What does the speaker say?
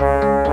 Música